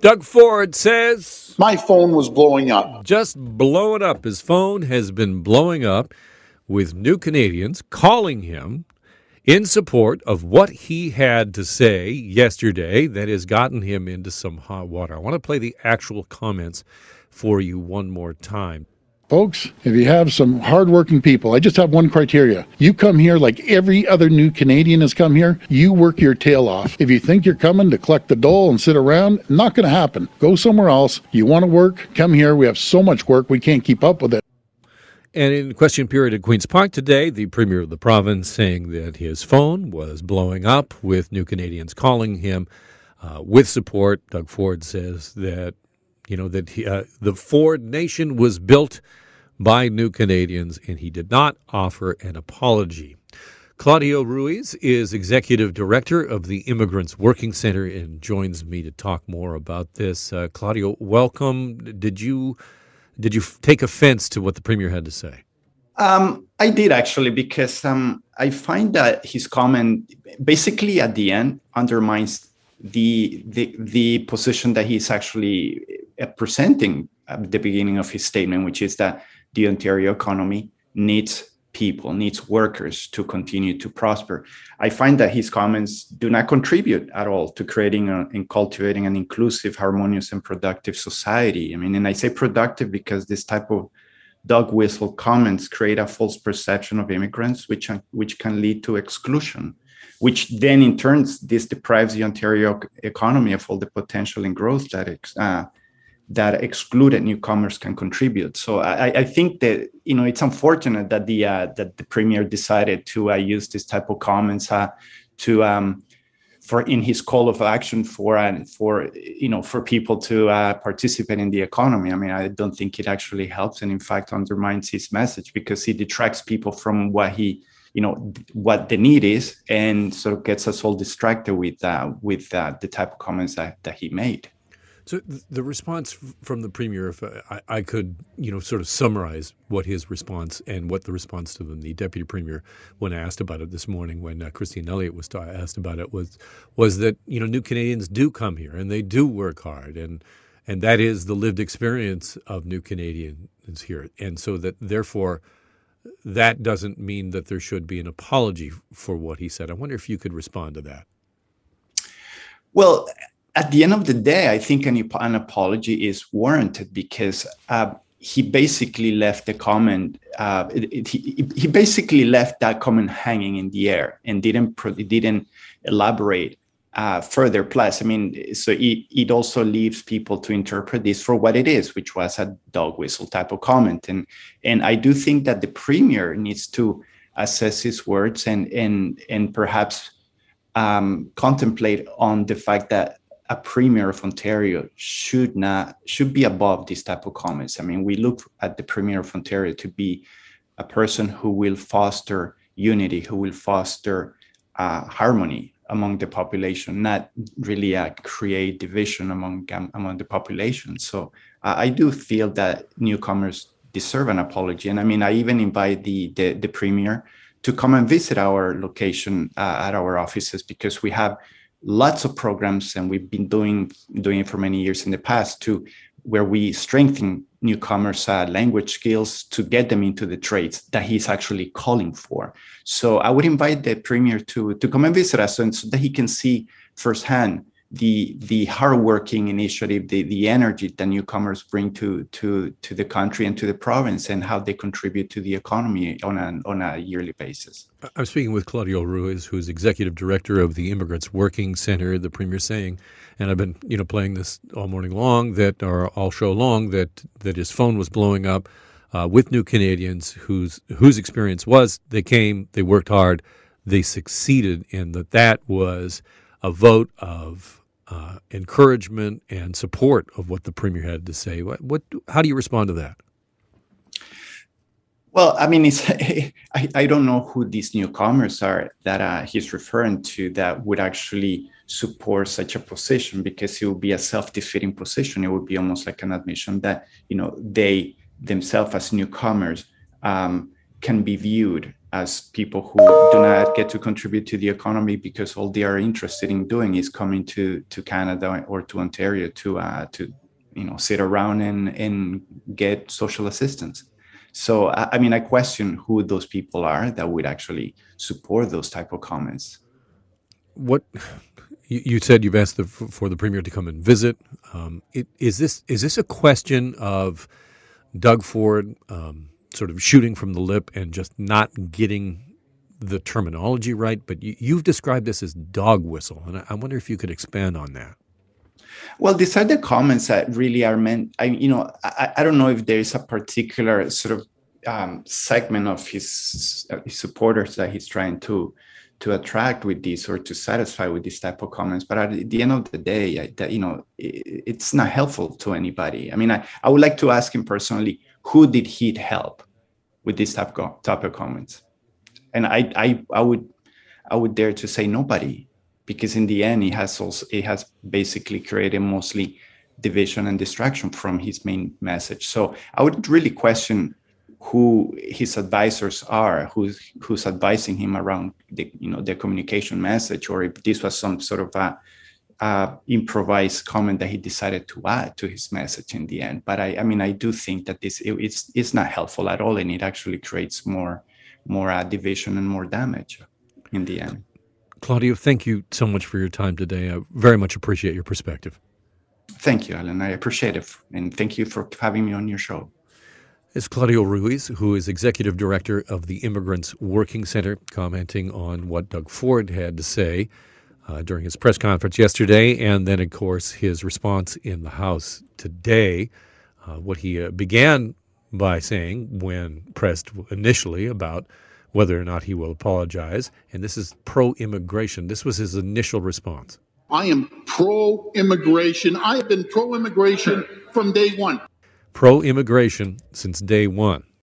Doug Ford says My phone was blowing up. just blowing up. His phone has been blowing up with new Canadians calling him in support of what he had to say yesterday that has gotten him into some hot water. I want to play the actual comments for you one more time. Folks, if you have some hardworking people, I just have one criteria. You come here like every other new Canadian has come here, you work your tail off. If you think you're coming to collect the dole and sit around, not going to happen. Go somewhere else. You want to work? Come here. We have so much work, we can't keep up with it. And in question period at Queen's Park today, the Premier of the province saying that his phone was blowing up with new Canadians calling him uh, with support. Doug Ford says that, you know, that he, uh, the Ford Nation was built by new Canadians and he did not offer an apology. Claudio Ruiz is executive director of the Immigrants Working Center and joins me to talk more about this. Uh, Claudio, welcome. Did you did you take offense to what the premier had to say? Um, I did actually, because um, I find that his comment basically at the end undermines the the, the position that he's actually presenting at the beginning of his statement, which is that the Ontario economy needs people, needs workers to continue to prosper. I find that his comments do not contribute at all to creating a, and cultivating an inclusive, harmonious, and productive society. I mean, and I say productive because this type of dog whistle comments create a false perception of immigrants, which which can lead to exclusion, which then in turn this deprives the Ontario economy of all the potential and growth that uh, that excluded newcomers can contribute. So I, I, think that you know it's unfortunate that the uh, that the premier decided to uh, use this type of comments uh, to um, for in his call of action for uh, for you know for people to uh, participate in the economy. I mean, I don't think it actually helps, and in fact undermines his message because he detracts people from what he you know what the need is, and sort of gets us all distracted with uh, with uh, the type of comments that, that he made. So the response from the premier, if I, I, could, you know, sort of summarize what his response and what the response to them, the deputy premier, when asked about it this morning, when uh, Christine Elliott was asked about it, was was that you know new Canadians do come here and they do work hard, and and that is the lived experience of new Canadians here, and so that therefore that doesn't mean that there should be an apology for what he said. I wonder if you could respond to that. Well, at the end of the day, I think an, an apology is warranted because uh, he basically left the comment. Uh, it, it, he, he basically left that comment hanging in the air and didn't didn't elaborate uh, further. Plus, I mean, so it, it also leaves people to interpret this for what it is, which was a dog whistle type of comment. And and I do think that the premier needs to assess his words and and and perhaps um, contemplate on the fact that a premier of Ontario should not should be above these type of comments. I mean, we look at the premier of Ontario to be a person who will foster unity, who will foster uh, harmony among the population, not really uh, create division among um, among the population. So uh, I do feel that newcomers deserve an apology, and I mean, I even invite the the, the premier to come and visit our location uh, at our offices because we have lots of programs and we've been doing doing it for many years in the past too where we strengthen newcomers uh, language skills to get them into the trades that he's actually calling for. So i would invite the premier to to come and visit us and so that he can see firsthand the the hardworking initiative, the the energy that newcomers bring to to to the country and to the province, and how they contribute to the economy on on a yearly basis. I'm speaking with Claudio Ruiz, who's executive director of the Immigrants Working Center. The premier saying, and I've been you know playing this all morning long that or all show long that that his phone was blowing up uh, with new Canadians whose whose experience was they came, they worked hard, they succeeded, and that that was a vote of uh, encouragement and support of what the premier had to say. What, what, how do you respond to that? Well, I mean, it's I, I don't know who these newcomers are that uh, he's referring to that would actually support such a position because it would be a self-defeating position. It would be almost like an admission that you know they themselves as newcomers um, can be viewed as people who do not get to contribute to the economy because all they are interested in doing is coming to to Canada or to Ontario to uh, to you know sit around and and get social assistance. So I mean, I question who those people are that would actually support those type of comments. What you said you've asked the, for the premier to come and visit. Um, it, is this is this a question of Doug Ford? Um, sort of shooting from the lip and just not getting the terminology right, but you, have described this as dog whistle, and I, wonder if you could expand on that. Well, these are the comments that really are meant. I, you know, I, I don't know if there is a particular sort of um, segment of his, his supporters that he's trying to to attract with this or to satisfy with this type of comments but at the end of the day I, that, you know it, it's not helpful to anybody i mean I, I would like to ask him personally who did he help with these type, of, type of comments. And I, I i would i would dare to say nobody because in the end it has also it has basically created mostly division and distraction from his main message. So i would really question who his advisors are, who's who's advising him around the you know the communication message, or if this was some sort of a, a improvised comment that he decided to add to his message in the end. But I, I mean, I do think that this it, it's it's not helpful at all, and it actually creates more more uh, division and more damage in the end. Claudio, thank you so much for your time today. I very much appreciate your perspective. Thank you, Alan. I appreciate it, and thank you for having me on your show is Claudio Ruiz, who is executive director of the Immigrants Working Center, commenting on what Doug Ford had to say uh, during his press conference yesterday, and then, of course, his response in the House today. Uh, what he uh, began by saying when pressed initially about whether or not he will apologize, and this is pro immigration. This was his initial response. I am pro immigration. I have been pro immigration from day one pro immigration since day one.